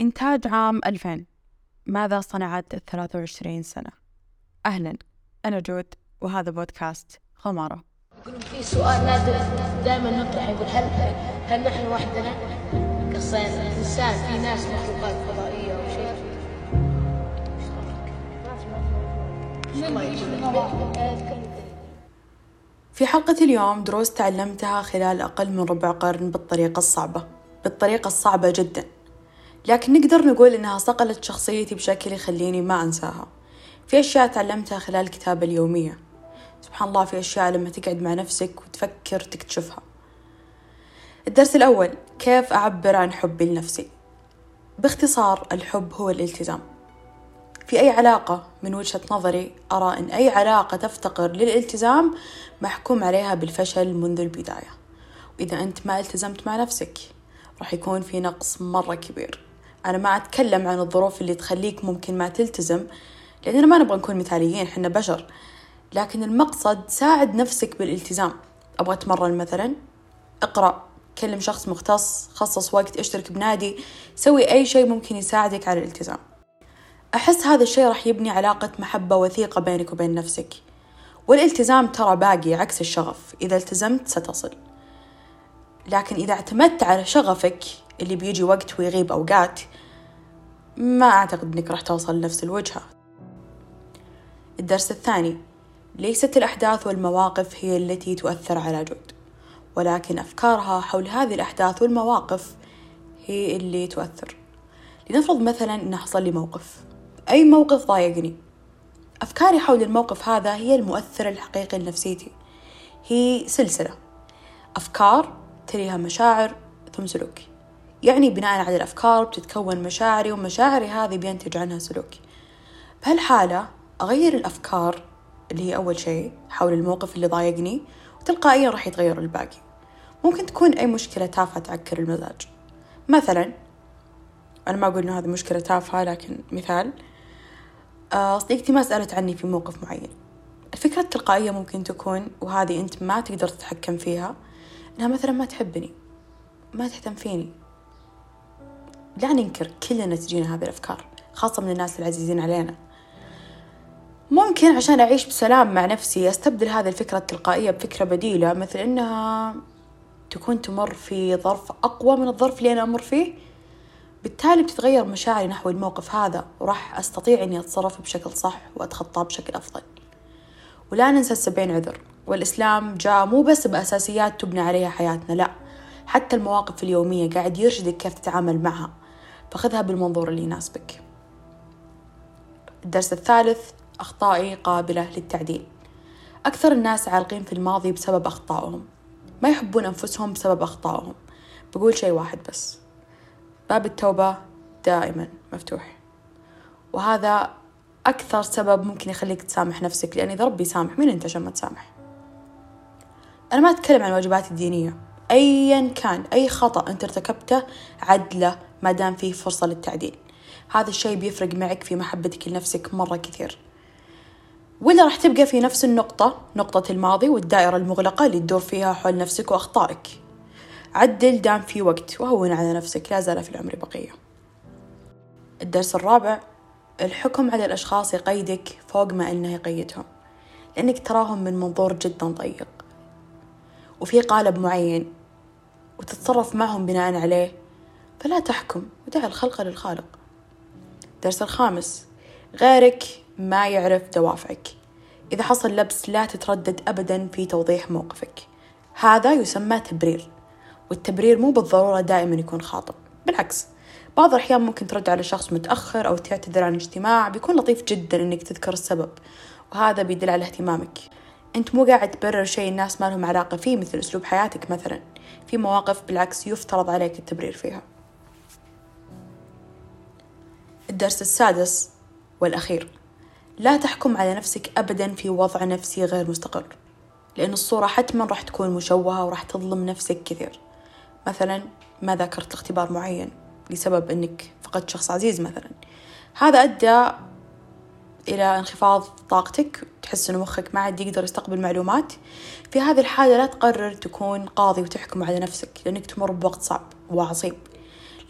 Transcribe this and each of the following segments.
إنتاج عام 2000 ماذا صنعت الثلاثة وعشرين سنة؟ أهلا أنا جود وهذا بودكاست خمارة. في سؤال نادر دائما نطرح يقول هل هل نحن وحدنا؟ كصين الإنسان في ناس مخلوقات فضائية أو شيء. في حلقة اليوم دروس تعلمتها خلال أقل من ربع قرن بالطريقة الصعبة. بالطريقة الصعبة جدا. لكن نقدر نقول إنها صقلت شخصيتي بشكل يخليني ما أنساها. في أشياء تعلمتها خلال الكتابة اليومية. سبحان الله في أشياء لما تقعد مع نفسك وتفكر تكتشفها. الدرس الأول كيف أعبر عن حبي لنفسي؟ باختصار الحب هو الالتزام. في أي علاقة من وجهة نظري أرى أن أي علاقة تفتقر للالتزام محكوم عليها بالفشل منذ البداية. وإذا أنت ما التزمت مع نفسك راح يكون في نقص مرة كبير. أنا ما أتكلم عن الظروف اللي تخليك ممكن ما تلتزم لأننا ما نبغى نكون مثاليين حنا بشر. لكن المقصد ساعد نفسك بالالتزام. أبغى أتمرن مثلا أقرأ كلم شخص مختص خصص وقت أشترك بنادي سوي أي شيء ممكن يساعدك على الالتزام. أحس هذا الشيء راح يبني علاقة محبة وثيقة بينك وبين نفسك. والالتزام ترى باقي عكس الشغف. إذا التزمت ستصل. لكن إذا اعتمدت على شغفك اللي بيجي وقت ويغيب أوقات ما أعتقد أنك راح توصل لنفس الوجهة. الدرس الثاني ليست الأحداث والمواقف هي التي تؤثر على جود ولكن أفكارها حول هذه الأحداث والمواقف هي اللي تؤثر. لنفرض مثلا أن حصل لي موقف. أي موقف ضايقني؟ أفكاري حول الموقف هذا هي المؤثر الحقيقي لنفسيتي. هي سلسلة. أفكار تليها مشاعر ثم سلوك يعني بناء على الأفكار بتتكون مشاعري ومشاعري هذه بينتج عنها سلوك بهالحالة أغير الأفكار اللي هي أول شيء حول الموقف اللي ضايقني وتلقائيا راح يتغير الباقي. ممكن تكون أي مشكلة تافهة تعكر المزاج. مثلا أنا ما أقول إنه هذه مشكلة تافهة لكن مثال آه، صديقتي ما سألت عني في موقف معين. الفكرة التلقائية ممكن تكون وهذه أنت ما تقدر تتحكم فيها إنها مثلا ما تحبني ما تهتم فيني. لا ننكر كلنا تجينا هذه الأفكار خاصة من الناس العزيزين علينا. ممكن عشان أعيش بسلام مع نفسي أستبدل هذه الفكرة التلقائية بفكرة بديلة مثل إنها تكون تمر في ظرف أقوى من الظرف اللي أنا أمر فيه. بالتالي بتتغير مشاعري نحو الموقف هذا وراح أستطيع إني أتصرف بشكل صح وأتخطاه بشكل أفضل. ولا ننسى السبعين عذر والإسلام جاء مو بس بأساسيات تبني عليها حياتنا لا حتى المواقف اليومية قاعد يرشدك كيف تتعامل معها. فخذها بالمنظور اللي يناسبك. الدرس الثالث أخطائي قابلة للتعديل. أكثر الناس عالقين في الماضي بسبب أخطائهم. ما يحبون أنفسهم بسبب أخطائهم. بقول شيء واحد بس. باب التوبة دائما مفتوح. وهذا أكثر سبب ممكن يخليك تسامح نفسك لأن إذا ربي يسامح مين أنت عشان ما تسامح؟ أنا ما أتكلم عن الواجبات الدينية. أيا كان أي خطأ أنت ارتكبته عدله ما دام فيه فرصة للتعديل. هذا الشيء بيفرق معك في محبتك لنفسك مرة كثير. ولا راح تبقى في نفس النقطة نقطة الماضي والدائرة المغلقة اللي تدور فيها حول نفسك وأخطائك. عدل دام في وقت وهون على نفسك لا زال في العمر بقية. الدرس الرابع الحكم على الأشخاص يقيدك فوق ما إنه يقيدهم لأنك تراهم من منظور جدا ضيق. وفي قالب معين وتتصرف معهم بناء عليه. فلا تحكم ودع الخلق للخالق. الدرس الخامس. غيرك ما يعرف دوافعك. إذا حصل لبس لا تتردد أبدا في توضيح موقفك. هذا يسمى تبرير. والتبرير مو بالضرورة دائما يكون خاطئ. بالعكس بعض الأحيان ممكن ترد على شخص متأخر أو تعتذر عن اجتماع بيكون لطيف جدا إنك تذكر السبب. وهذا بيدل على اهتمامك. أنت مو قاعد تبرر شيء الناس ما لهم علاقة فيه مثل أسلوب حياتك مثلا. في مواقف بالعكس يفترض عليك التبرير فيها. الدرس السادس والأخير. لا تحكم على نفسك أبدا في وضع نفسي غير مستقر لأن الصورة حتما راح تكون مشوهة وراح تظلم نفسك كثير. مثلا ما ذاكرت اختبار معين لسبب أنك فقدت شخص عزيز مثلا. هذا أدى إلى انخفاض طاقتك تحس إنه مخك ما عاد يقدر يستقبل معلومات. في هذه الحالة لا تقرر تكون قاضي وتحكم على نفسك لأنك تمر بوقت صعب وعصيب.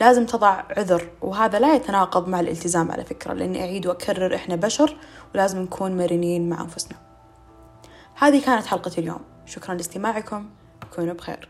لازم تضع عذر وهذا لا يتناقض مع الالتزام على فكرة لأني أعيد وأكرر إحنا بشر ولازم نكون مرنين مع أنفسنا. هذه كانت حلقة اليوم. شكرا لاستماعكم كونوا بخير.